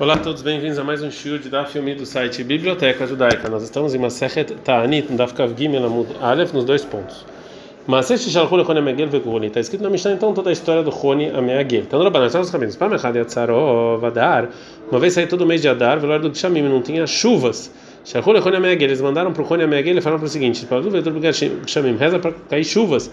Olá a todos, bem-vindos a mais um de Daf Yomi do site Biblioteca Judaica. Nós estamos em Masechet Ta'anit, no Daf Kav Gimel Amud Aleph, nos dois pontos. Masechet Shalchul Echon Amegel Veguroni. Está escrito na Mishnah então toda a história do Roni Amegel. Então, Rabanan, estamos caminhos. Pam Echad Yatzarov Adar. Uma vez saiu todo mês de Adar, velar do Kshamim, não tinha chuvas. Shalchul Echon Amegel. Eles mandaram para o Roni Amegel e falaram para o seguinte: para o Vetor Kshamim, reza para cair chuvas.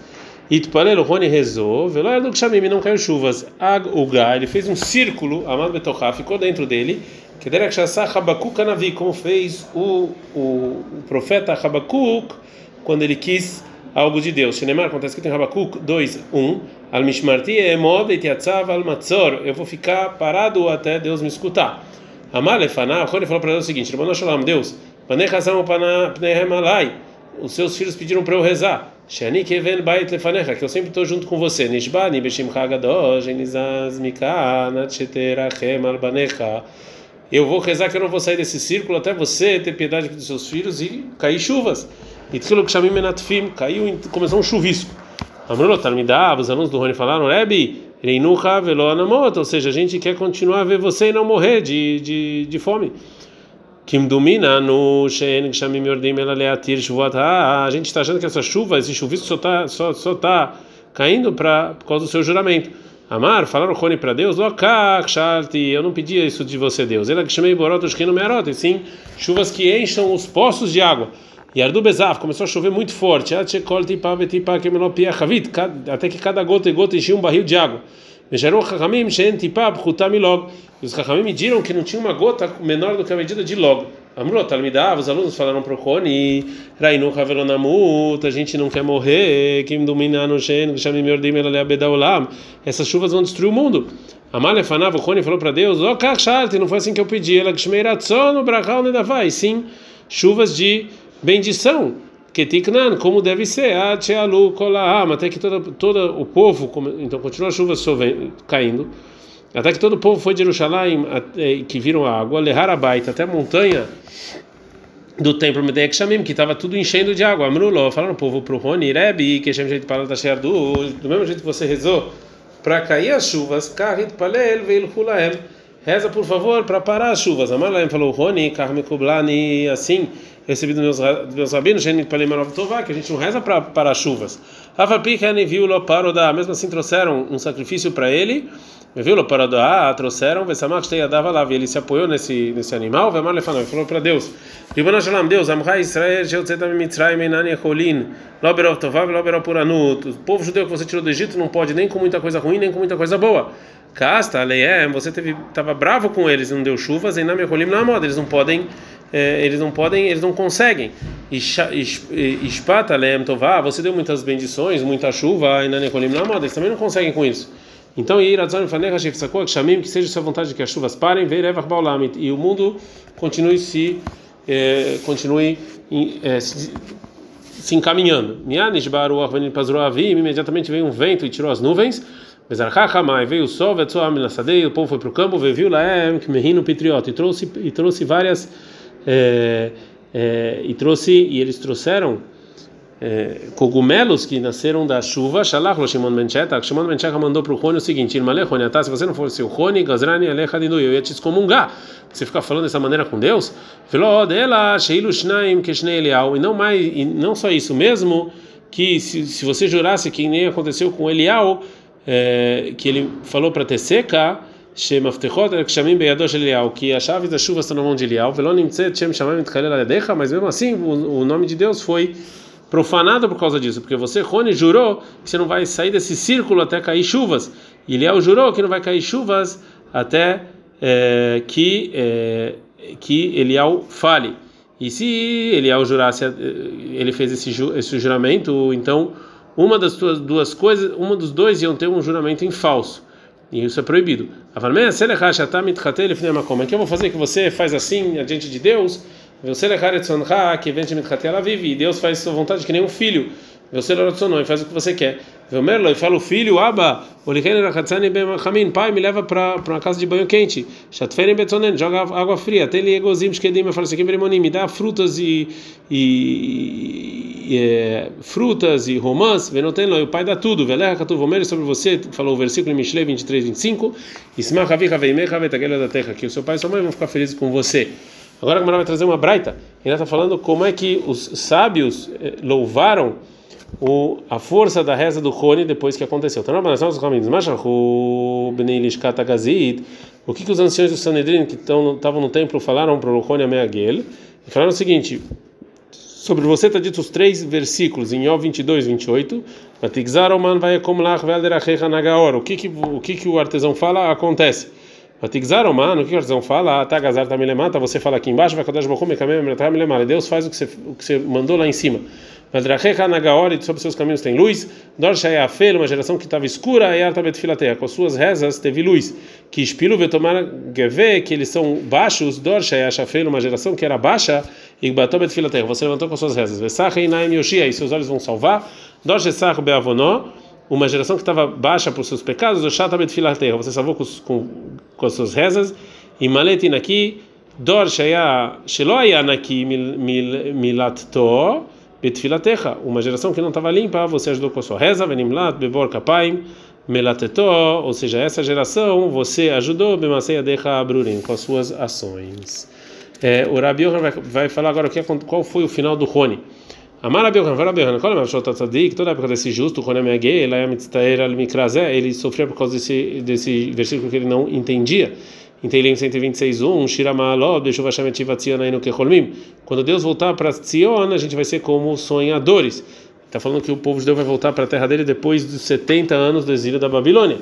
Itpalel, o Rony rezou, veló do Kshamim, não caiu chuvas. Ag Uga, ele fez um círculo, Amad Betochá, ficou dentro dele. Kederek Shassah Habakuk Anavi, como fez o, o, o profeta Habakuk quando ele quis algo de Deus. Shenemar, acontece que tem Habakuk 2, 1. Al Mishmarti Emod Etiatzav Al Matzor, eu vou ficar parado até Deus me escutar. Amar Lefaná, o Rony falou para Deus o seguinte: Deus, Panechazam Pnehem Alai, os seus filhos pediram para eu rezar. Shani keven bait lefanecha, que eu sempre estou junto com você. Nishbani beshimcha gadosh, enizaz mikana tcheterachem albanecha. Eu vou rezar que eu não vou sair desse círculo até você ter piedade dos seus filhos e cair chuvas. Itkilo kshamim menatfim, caiu, começou um chuvisco. Amrullah Talmidah, os alunos do Rony falaram, Rebi, reinucha velo anamot, ou seja, a gente quer continuar a ver você e não morrer de, de, de fome. Kim domina no Shen Gshamim Yordim Elaleatir Shvuat A gente está achando que essa chuva, esse chuvisco só está só, só tá caindo pra, por causa do seu juramento. Amar, falaram Rony para Deus, eu não pedia isso de você, Deus. Ele que chamei Borotos que não me sim, chuvas que enchem os poços de água. E Ardu Bezaf começou a chover muito forte, até que cada gota e gota enchia um barril de água. E os Chachamim mediram que não tinha uma gota menor do que a medida de log. Amrot, Talmidav, os alunos falaram para o Roni, Rainu Havelonamut, a gente não quer morrer, Kim Dominano Shen, Gshamim Yordim Elaleabedaolam, essas chuvas vão destruir o mundo. Amale Fanav, o Roni falou para Deus, O Kachalti, não foi assim que eu pedi, ela Gshmeiratson, Brachal Nedavai, sim, chuvas de bendição Ketiknan, como deve ser, Achealu Kolaam, até que todo, todo o povo, então continua a chuva caindo, até que todo o povo foi de Jerusalém, que viram a água, Leharabaita, até a montanha do templo Medek Shamim, que estava tudo enchendo de água. Amruló, falaram o povo para o Roni, Rebi, que chama jeito para do do mesmo jeito que você rezou para cair as chuvas, Karit Palel Veil Hulaem, reza por favor para parar as chuvas. Amalaem falou, Roni, Karme Kublani, assim recebido dos meus, meus rabinos, que a gente não reza para para chuvas. viu lo mesmo assim trouxeram um sacrifício para ele. Viu lo paroda, trouxeram, lá, ele se apoiou nesse nesse animal, lefanov, falou para Deus. Deus. O povo judeu que você tirou do Egito não pode nem com muita coisa ruim, nem com muita coisa boa. Casta, leem, você estava bravo com eles, não deu chuvas, e na mecholim na moda, eles não podem é, eles não podem, eles não conseguem. Espata lem tová, você deu muitas bendições, muita chuva, e na na moda, eles também não conseguem com isso. Então, que seja sua vontade que as chuvas parem, e o mundo continue se é, continue é, se, se encaminhando. Imediatamente veio um vento e tirou as nuvens. Veio o sol, o povo foi para o campo, veio Laem, merino Pitriota, e trouxe, e trouxe várias é, é, e trouxe e eles trouxeram é, cogumelos que nasceram da chuva. Shalach lo Shimon ben Shetak. Shimon ben Shetak mandou para o Rony o seguinte: Irmale Rony, se você não fosse o Rony, Gazrani Alecha Dinu, eu ia te excomungar. Você ficar falando dessa maneira com Deus? Falou, dela, Sheilu. E não mais, e não só isso mesmo, que se, se você jurasse que nem aconteceu com Elial, é, que ele falou para ter seca que a chave da chuva está na mão de Elial, mas mesmo assim o, nome de Deus foi profanado por causa disso, porque você, Rony, jurou que você não vai sair desse círculo até cair chuvas, e Elial jurou que não vai cair chuvas até é, que, é, que Elial fale. E se Elial jurasse, ele fez esse, esse juramento, então uma das duas coisas, uma dos dois iam ter um juramento em falso. E isso é proibido. O que eu vou fazer que você faz assim diante de Deus? E Deus faz sua vontade que nem um filho. Você faz o que você quer. Veomerlo, e fala o filho, Aba, pai, me leva para uma casa de banho quente. Shatferen betonen, joga água fria. Tem egozim, shkedim, eu falo assim, me dá frutas e, e, e é, frutas e romãs, venotenlo, e o pai dá tudo. Veleha katu vomer sobre você, falou o versículo em Mishle 23, 25. Ismach avicha veimecha vetagela da terra, que o seu pai e sua mãe vão ficar felizes com você. Agora a Gemara vai trazer uma braita. Ela está falando como é que os sábios eh, louvaram o, a força da reza do Rony depois que aconteceu. Então, o que, que os anciãos do Sanedrin que estavam no templo falaram para o Rony Ameagel? Falaram o seguinte: sobre você está dito os três versículos em Jó 22, 28. O que, que, o que, que o artesão fala acontece. Vatigzaroman, o que o artesão fala? Tagazar tá me lemata, você fala aqui embaixo, vai Kadosh Baruch me Deus faz o que você o que você mandou lá em cima. Madrachecha Nagaori, sobre seus caminhos tem luz. Dorshai Afel, uma geração que estava escura, e Artabet Filateia, com suas rezas teve luz. Que Espilu Vetomar Geve, que eles são baixos. Dorshai Ashafel, uma geração que era baixa, e Batobet Filateia, você levantou com suas rezas. Vesachei Naim Yoshia, e seus olhos vão salvar. Dorshesach Beavonó, uma geração que estava baixa por seus pecados, o Shatabet Filateia, você salvou com, com, com as suas rezas, e Maletin aqui, Dor Shaya Sheloya Naki Milatto, Betfilatecha, uma geração que não estava limpa, você ajudou com a sua reza, Venimlat, Bebor Kapaim, Melatetó, ou seja, essa geração você ajudou, Bemaseia Decha Abrurim, com as suas ações. É, o Rabi vai, vai falar agora o que, qual foi o final do Rony. Amar Rabi Yohan, Rabi Yohan, qual é Tzadik, toda a época desse justo, Rony Meagei, ele sofria por causa desse, desse versículo que ele não entendia. Em Teilim 126, 1, Shiramaló, deixou Vashametivatiana aí no Keholmim. Quando Deus voltar para Tzion, a gente vai ser como sonhadores. Está falando que o povo de Deus vai voltar para a terra dele depois dos 70 anos do exílio da Babilônia.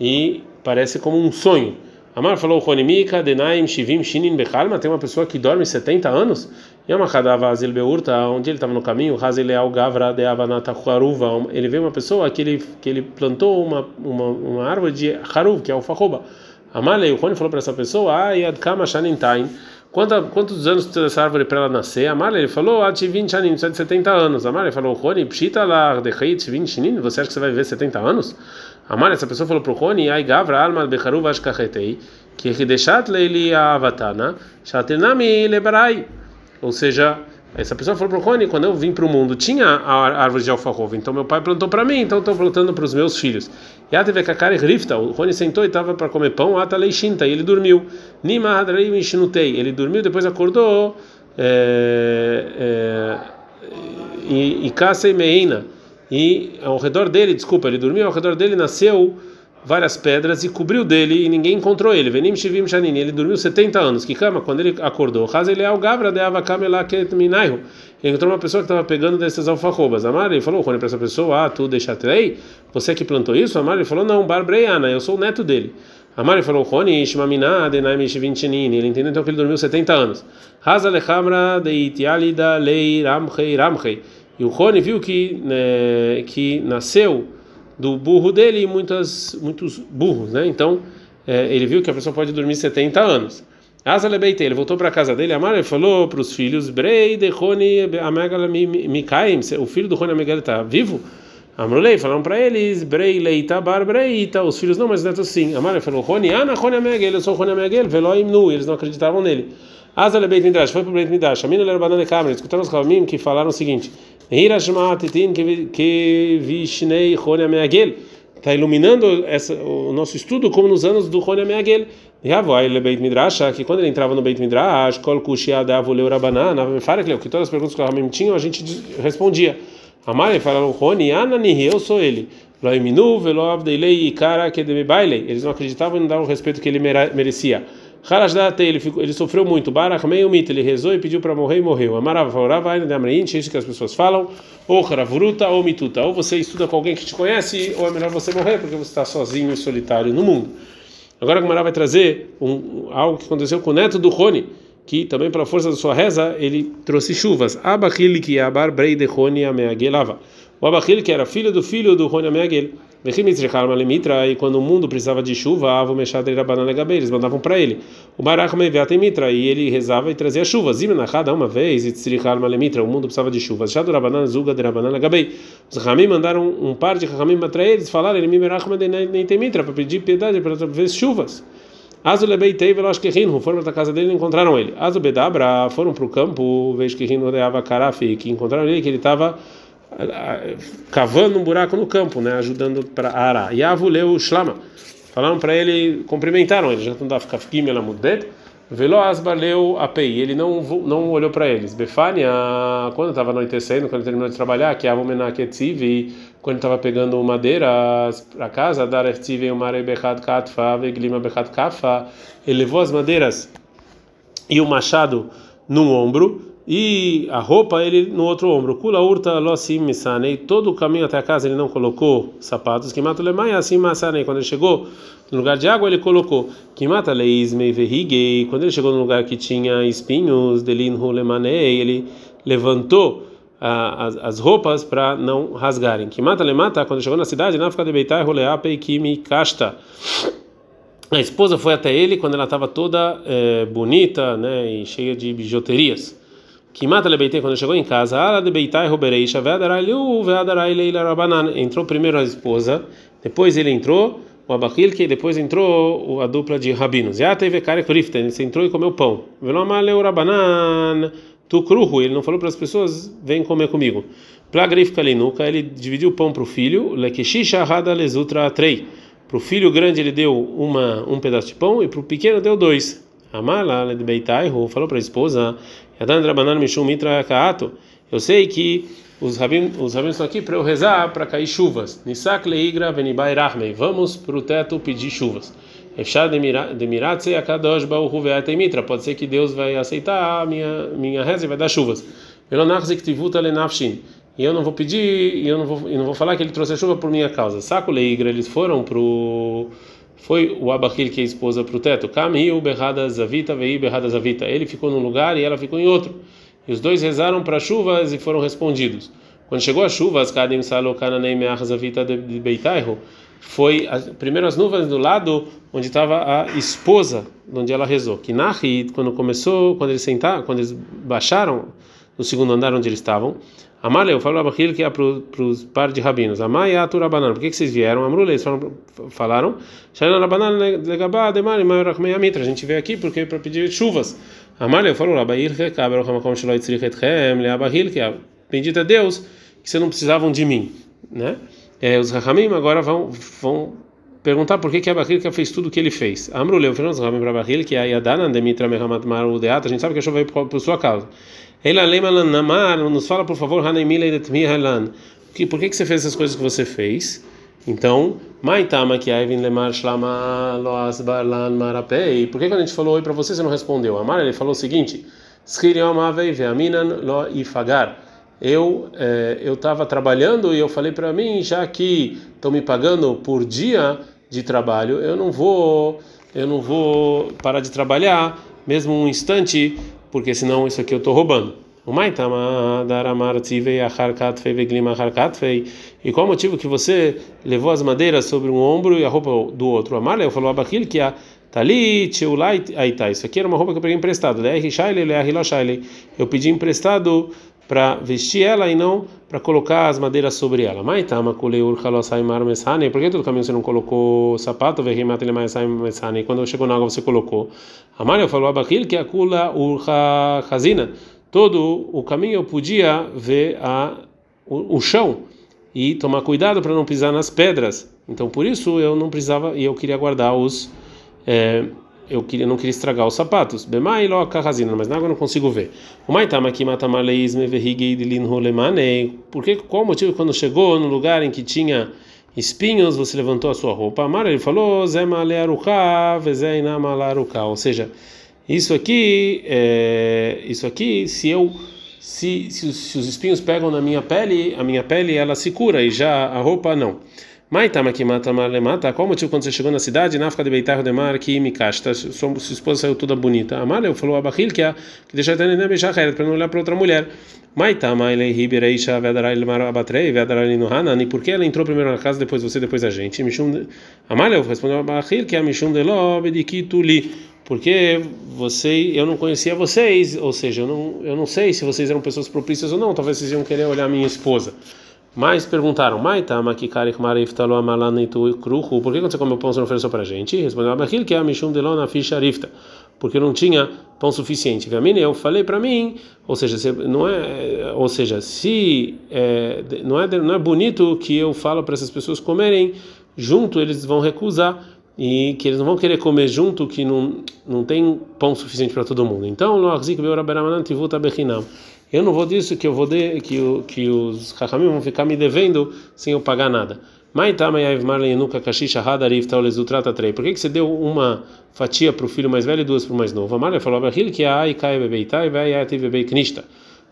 E parece como um sonho. Amar falou Ronimika, Denaim, Shivim, Shinin, Bechalma, tem uma pessoa que dorme 70 anos, Yamakadava Azil Beurta, onde ele estava no caminho, Hazileal Gavra de Avanata Haruva, ele vê uma pessoa que ele, que ele plantou uma, uma, uma árvore de Haruv, que é o Fahoba. Amalei, o Rony falou para essa pessoa, ah, Yadkama Shanintain, quantos anos essa árvore para ela nascer? Amalei, ele falou, 20 Shanin, precisa de 70 anos. Amalei falou, Rony, Pshita lá, de 20 Shanin, você acha que você vai viver 70 anos? Amar, essa pessoa falou para o Rony, ai gavra alma becharu vashkachetei, que deixat leili avatana, shatenami lebarai. Ou seja, essa pessoa falou para o Rony, quando eu vim para o mundo, tinha a árvore de alfarrova, então meu pai plantou para mim, então estou plantando para os meus filhos. E a teve kakari rifta, o Rony sentou e estava para comer pão, ata leishinta, e ele dormiu. Nima hadrei mishinutei, ele dormiu, depois acordou, é, é, e kasei meina e ao redor dele, desculpa, ele dormiu, ao redor dele nasceu várias pedras e cobriu dele e ninguém encontrou ele. Venim Shivim Shanini, ele dormiu 70 anos. Que cama, quando ele acordou, Hazeleal Gavra de Avakam Minaihu. Ele encontrou uma pessoa que estava pegando dessas alfarrobas. Amar, ele falou, quando para essa pessoa, ah, tu deixatrei? Você que plantou isso? Amar, ele falou, não, Barbreiana, eu sou o neto dele. Amar, ele falou, Roni, Ishmamina, Denaim Shivim Shanini. Ele entendeu então que ele dormiu 70 anos. Hazalechamra de Itialida Lei Ramchei Ramchei. E o Rony viu que né, que nasceu do burro dele muitas muitos burros, né? Então é, ele viu que a pessoa pode dormir 70 anos. Azalebeite, ele voltou para a casa dele, Amar, ele falou para os filhos, Brei de Rony Amegala Mikaim, o filho do Rony Amegala está vivo? Amrulei, falaram para eles, Brei Leita Bar Breita, os filhos não, mas netos sim. Amar, ele falou, Rony, Ana Rony Amegel, eu sou Rony Amegel, Veloim Nu, eles não acreditavam nele. Azale Beit Midrash, foi para o Beit Midrash, Amina Lerbanan de Câmara, escutaram os Kavamim que falaram o seguinte, Está iluminando essa, o nosso estudo como nos anos do Rony Meagel. Que quando ele entrava no Beit Midrash, que todas as perguntas que o Ramim tinham, a gente respondia. Amar falaram, Rony, eu sou ele. Eles não acreditavam e não davam o respeito que ele merecia. Harashdate, ele, ficou, ele sofreu muito. Barach Meiyumit, ele rezou e pediu para morrer e morreu. Amarava, Faurava, ainda de Amrein, isso que as pessoas falam. Ou Haravuruta ou Mituta. Ou você estuda com alguém que te conhece, ou é melhor você morrer porque você está sozinho e solitário no mundo. Agora a Gamara vai trazer um, algo que aconteceu com o neto do Rony, que também pela força da sua reza ele trouxe chuvas. Abachil que abar brei de Rony ameagelava. O Abachil que era filho do filho do Rony ameagel. E quando o mundo precisava de chuva, Avo Meshad Rabanan Legabei, eles mandavam para ele. O Barach Meviat Mitra, e ele rezava e trazia chuva. Zimenachada uma vez, Malemitra, o mundo precisava de chuva. Shadu Rabanan Zuga de Rabanan Legabei. Os Ramim mandaram um par de Ramim para eles, falaram, ele Mimerach nem tem mitra, para pedir piedade, para ver chuvas. Azulebei veloz que rino, foram para a casa dele e encontraram ele. Azubedabra foram para o campo, vejo que rino rodeava Carafi, que encontraram ele, que ele estava cavando um buraco no campo, né, ajudando para arar. E avuleu shlama. Falaram para ele, cumprimentaram ele, já não dá ficar ela mudet. Velo asbaleu apei, ele não não olhou para eles. Befania, quando estava anoitecendo, quando ele terminou de trabalhar, que a e quando estava pegando madeira para casa, dar eftive o mare bechat katfa, veglima kafa, ele levou as madeiras e o machado num ombro e a roupa ele no outro ombro. Kula urta losim misanei. Todo o caminho até a casa ele não colocou sapatos. Que mata lemai assim masanei. Quando ele chegou no lugar de água ele colocou. Que mata leismei verriguei. Quando ele chegou no lugar que tinha espinhos, delin hulemanei, ele levantou as, as roupas para não rasgarem. Que mata lemata. Quando chegou na cidade, não fica de beitar roleapei que me casta. A esposa foi até ele quando ela estava toda é, bonita, né, e cheia de bijuterias. Que mata lebeitei quando chegou em casa, ala de beitai robereisha, veadarailu, veadarai leila rabanan. Entrou primeiro a esposa, depois ele entrou, o abachilke, depois entrou a dupla de rabinos. Já teve kare kriften, ele entrou e comeu pão. Velomaleu rabanan, tu cruhu, ele não falou para as pessoas, vem comer comigo. Plagrifka linuka, ele dividiu o pão para o filho, lekeshisha hada lezutra trei. Para o filho grande ele deu uma, um pedaço de pão e para o pequeno deu dois. Amala de Beitaihu falou para a esposa: Eu sei que os rabinos, os rabinos estão aqui para eu rezar para cair chuvas. Nisak Leigra Venibai Rahmei. Vamos para o teto pedir chuvas. Efshad Demiratze Akadosh Baruhu Mitra. Pode ser que Deus vai aceitar a minha, minha reza e vai dar chuvas. E eu não vou pedir, e eu não vou, eu não vou falar que ele trouxe a chuva por minha causa. Saco Leigra, eles foram para o foi o Abachil que é esposa para o teto. Kamiu berrada zavita, vei berrada zavita. Ele ficou num lugar e ela ficou em outro. E os dois rezaram para chuvas e foram respondidos. Quando chegou a chuva, as kadim salokananei meachazavita de beitaihu, foi as, primeiro as nuvens do lado onde estava a esposa, onde ela rezou. Que quando começou, quando eles sentaram, quando eles baixaram no segundo andar onde eles estavam, Amaleu falou Abachil que é para os par de rabinos. Amai atu rabanan. Por que, que vocês vieram? Amrulei, eles falaram. Shailan rabanan legabá demari maiorachmei amitra. A gente veio aqui porque para pedir chuvas. Amaleu falou Rabair rekaber ochamakom shaloi tzrichetchem leabahil que bendito é Deus que vocês não precisavam de mim, né? É, os rachamim agora vão vão perguntar por que que Abahil fez tudo o que ele fez. Amruleu os rachamim para Abahil que a Yadana demitra mehamat maru deat. A gente sabe que a chuva veio por sua causa. Nos fala por favor, Halan. Por que que você fez essas coisas que você fez? Então, Maitama que Aivin Lemar Shlama Loas Barlan Marapei. Por que quando a gente falou oi para você você não respondeu? Amar ele falou o seguinte: Lo Ifagar. Eu eh, eu estava trabalhando e eu falei para mim já que estão me pagando por dia de trabalho, eu não vou eu não vou parar de trabalhar mesmo um instante porque senão isso aqui eu estou roubando. E qual o motivo que você levou as madeiras sobre um ombro e a roupa do outro? Amaleu falou abachil que a talit ulai aita. Isso aqui era uma roupa que eu peguei emprestado. Eu pedi emprestado para vestir ela e não para colocar as madeiras sobre ela. Maitama kuleur halosaimar mesane. Por que todo caminho você não colocou sapato? mesane. Quando chegou na água você colocou. Amália falou abachil que a kula urha hazina. Todo o caminho eu podia ver a o, o chão e tomar cuidado para não pisar nas pedras. Então por isso eu não precisava e eu queria guardar os é, eu queria, não queria estragar os sapatos. Bemai lo carrazina, mas na água eu não consigo ver. O maitama aqui matamar leisme verriguei de lin rolemane. Porque qual o motivo quando chegou no lugar em que tinha espinhos você levantou a sua roupa? Amar ele falou zema learuka vezeina malaruka. Ou seja, isso aqui, é, isso aqui, se eu se, se, se os espinhos pegam na minha pele, a minha pele ela se cura e já a roupa não. Qual o motivo quando você chegou na cidade, na de Beitar de Mar, que me casta, sua esposa saiu toda bonita. Amaleu falou a Bahil que a que deixa de nem beijar para não olhar para outra mulher. Maitama ele ribereisha vedarai mar abatrei vedarai no e por que ela entrou primeiro na casa, depois você, depois a gente? Amaleu respondeu a Bahil que a Mishum de lo bedikituli porque você, eu não conhecia vocês, ou seja, eu não, eu não sei se vocês eram pessoas propícias ou não, talvez vocês iam querer olhar minha esposa. Mas perguntaram, Maita, Makikarik Marifta, Amalanitu Kruhu, por que quando você comeu pão você não ofereceu para a gente? Respondeu, Abahil, que é a Mishum Delona Fisha Rifta, porque não tinha pão suficiente. Gamine, eu falei para mim, ou seja, não é, ou seja, se é, não é não é bonito que eu falo para essas pessoas comerem junto, eles vão recusar e que eles não vão querer comer junto, que não não tem pão suficiente para todo mundo. Então, lo arzik beoraberamanant tivuta bechinam eu não vou disso que eu vou de, que, que os Chachamim vão ficar me devendo sem eu pagar nada. Por que, que você deu uma fatia para o filho mais velho e duas para o mais novo? A falou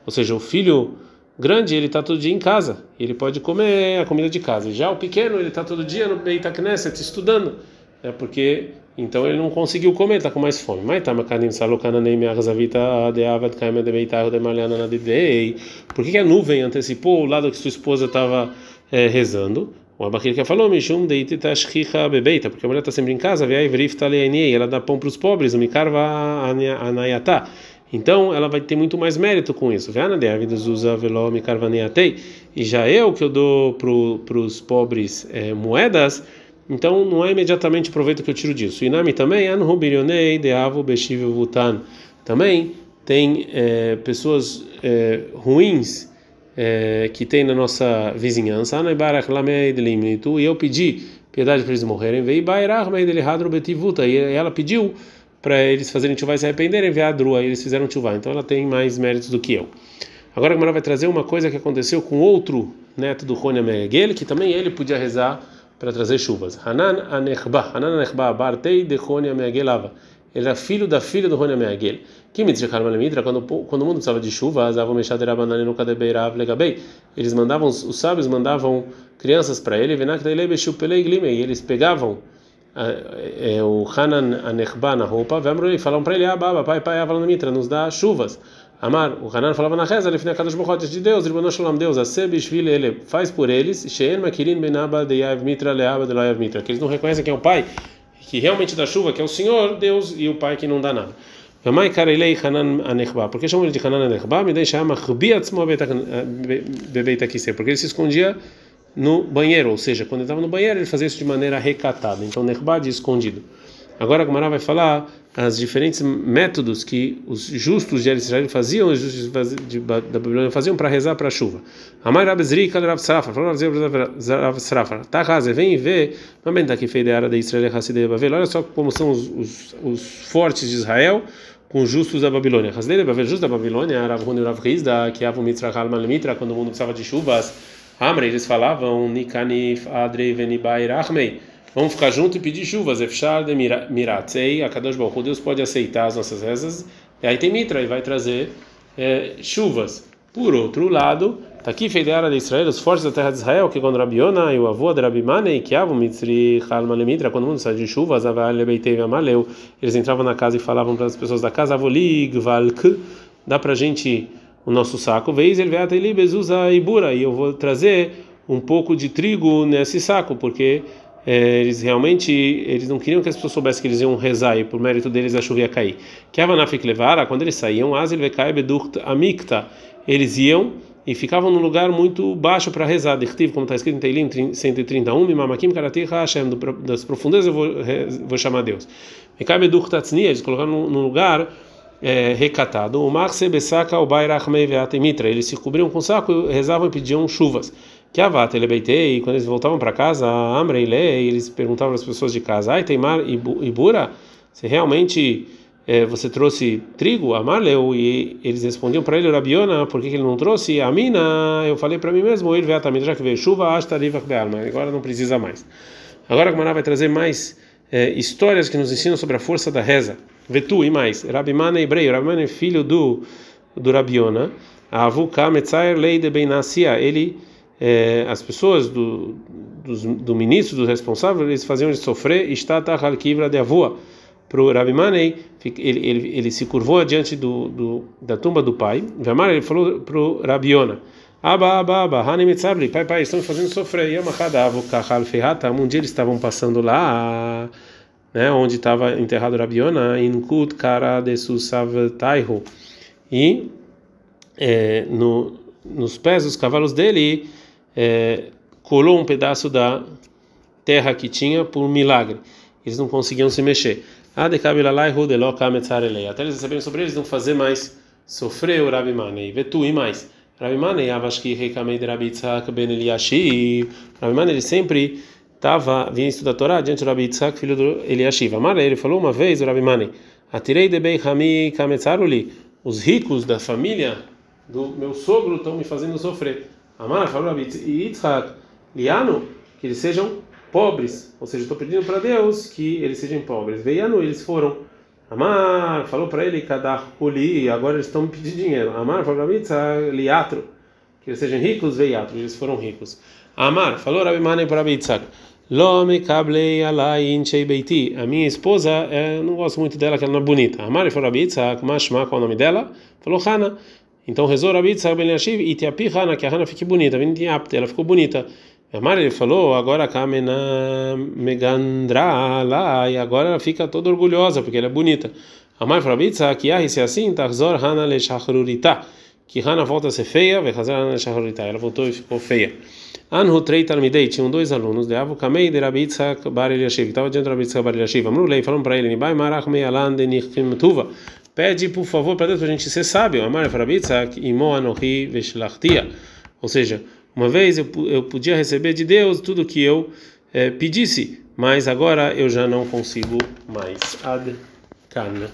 Ou seja, o filho grande ele está todo dia em casa, ele pode comer a comida de casa. Já o pequeno ele está todo dia no Beit Knesset estudando, é porque então ele não conseguiu comer, está com mais fome. Mas tá, makanim salokananei me'achzavita deavad kaima de beitar de malhana na didei. Por que a nuvem antecipou o lado que sua esposa estava é, rezando? O que falou, Mishum deiti tashchicha bebeita, porque a mulher está sempre em casa, vei vrifta leaniei, ela dá pão para os pobres, o mikarva anayatá. Então ela vai ter muito mais mérito com isso. E já eu que eu dou para os pobres é, moedas, então não é imediatamente proveito que eu tiro disso. Inami também, Anhubirionei, Deavo, Beshiv, Vutan. Também tem é, pessoas é, ruins é, que tem na nossa vizinhança. E eu pedi piedade para eles morrerem. E ela pediu para eles fazerem chuva e se arrependerem, e eles fizeram chuva. Então ela tem mais méritos do que eu. Agora a Gemara vai trazer uma coisa que aconteceu com outro neto do Rony Megel, que também ele podia rezar para trazer chuvas. Hanan Anechba, Hanan Anechba, Bartei de Rony Megelava. Ele era filho da filha do Rony Megel. Que me quando quando o mundo precisava de chuva, Azavam Meshaderabanani no Kadebeirav Legabei. Eles mandavam, os sábios mandavam crianças para ele, Venak Dailei Beshu Pelei Glimei. E eles pegavam é, o Hanan Anechba na roupa, e falavam para ele: Ah, baba, pai, pai, Mitra, nos dá chuvas. Amar, o Hanan falava na reza, finha cada bocotes de Deus, Ribano Shalom, Deus, a Sebishvil, ele faz por eles, Shein Makirin Benaba de Yav Mitra Leaba de Layav Mitra, que eles não reconhecem que é o pai que realmente dá chuva, que é o Senhor, Deus, e o pai que não dá nada. Amai Karelei Hanan Anechba, por que chamam ele de Hanan Anechba? Me deixa ama Chbiatzmo Bebeita Kise, porque ele se escondia no banheiro, ou seja, quando ele estava no banheiro, ele fazia isso de maneira recatada. Então, Nechba de escondido. Agora a Gamara vai falar as diferentes métodos que os justos de Israel faziam, os justos da Babilônia faziam para rezar para a chuva. Amar Rabzri Rav Srafar, falou Rav Srafar, tá rasa, vem e vê, mas que fez de Israel Hassidei Bavel, olha só como são os, os, os fortes de Israel com os justos da Babilônia. Hassidei Bavel, justos da Babilônia, Rav Huni Rav Rizda, que Mitra Halman Mitra, quando o mundo precisava de chuvas, Amre, eles falavam, Nikanif Adrei Venibai Rachmei, Vamos ficar junto e pedir chuvas. Efshar de Miratzei, a Kadosh Baruch Deus pode aceitar as nossas rezas. E aí tem Mitra e vai trazer é, chuvas. Por outro lado, está aqui Feideara de Israel, os fortes da terra de Israel, que quando Rabiona e o avô de Rabimane, que Avo Mitzri Halmale Mitra, quando o mundo sai de chuvas, Amaleu, eles entravam na casa e falavam para as pessoas da casa, Avolig, Valk, dá para a gente o nosso saco, vez ele veio até ali, Bezuza e eu vou trazer um pouco de trigo nesse saco, porque é, eles realmente eles não queriam que as pessoas soubessem que eles iam rezar e por mérito deles a chuva ia cair. Que Avanafik levara, quando eles saíam, Azil vekai bedurt amikta, eles iam e ficavam num lugar muito baixo para rezar. Dirtiv, como está escrito em Teilim 131, Mimamakim karatih Hashem, das profundezas eu vou, vou chamar Deus. Vekai bedurt tatznia, eles colocaram num lugar é, recatado. O Marse besaka o bairachmei veatemitra, eles se cobriam com saco, rezavam e pediam chuvas que avat ele beitei, quando eles voltavam para casa, amre le, eles perguntavam às pessoas de casa, ai teimar ibura, se realmente é, você trouxe trigo, amarleu, e eles respondiam para ele, Rabiona, por que, ele não trouxe? A mina, eu falei para mim mesmo, ele veio já que veio chuva, hasta mas agora não precisa mais. Agora a Gemara vai trazer mais é, histórias que nos ensinam sobre a força da reza. Vetu e mais. Rabimana hebreu, Rabimana é filho do do Rabiona, Avuka Metzair Lei de Beinasia, ele é, as pessoas do, dos, do ministro, dos responsáveis, eles faziam ele sofrer, está kivra de avua. Para o Rabi Manei, ele, ele, ele se curvou diante do, do, da tumba do pai. Vamar, ele falou para o Rabiona: Aba, aba, aba, Hani Mitzabli, pai, pai, me fazendo sofrer. Yamachadavu, Kahal Ferrata, um dia eles estavam passando lá, né, onde estava enterrado Rabiona, Inkut Kara de Susav Taihu. E é, no, nos pés dos cavalos dele é, colou um pedaço da terra que tinha por milagre. Eles não conseguiam se mexer. Até eles receberem sobre eles não fazer mais sofrer o Rabi Manei. Vetu e mais. Rabi Manei, Avashki de Rabi Tzak Ben Eliashi. Rabi Manei, ele sempre estava, vinha estudar a Torá diante do Rabi Tzak, filho do Eliashiv. Amara, ele falou uma vez, o Rabi Manei, Atirei de Bei Hami Kametzaruli. Os ricos da família do meu sogro estão me fazendo sofrer. Amar falou Rabi Yitzhak, Liano, que eles sejam pobres, ou seja, estou pedindo para Deus que eles sejam pobres. Veiano, eles foram. Amar falou para ele, Kadar Uli, agora eles estão pedindo dinheiro. Amar falou para Yitzhak, Liatro, que eles sejam ricos, Veiatro, eles foram ricos. Amar falou Rabi Mane para Yitzhak, Lome kablei alai beiti. A minha esposa, eu não gosto muito dela, que ela não é bonita. Amar falou Rabi Yitzhak, Mashma, qual é o nome dela? Falou Hana. Então rezou Rabi Yitzhak ben Yashiv, Itiapi Hana, que a Hana fique bonita. Ela ficou bonita. Amar ele falou, agora Kamena Megandra lá, e agora ela fica toda orgulhosa, porque ela é bonita. Amar falou Rabi Yitzhak, Yahi, se assim, Tarzor Hana le Shachrurita. Que Hana volta a ser feia, Vechazar Hana le Shachrurita. Ela voltou e ficou feia. Anhu Trei Talmidei, tinham dois alunos, de Avu Kamei de Rabi Yitzhak bar Eliashiv, que estava diante de Rabi Yitzhak bar Eliashiv. Amrulei, falaram para ele, Nibai Marach Meyalan de Nichim Tuva pede por favor para Deus para a gente ser sábio. Amar Farabitzak imo anohi veshlachtia. Ou seja, uma vez eu, eu podia receber de Deus tudo que eu é, pedisse, mas agora eu já não consigo mais. Ad kana.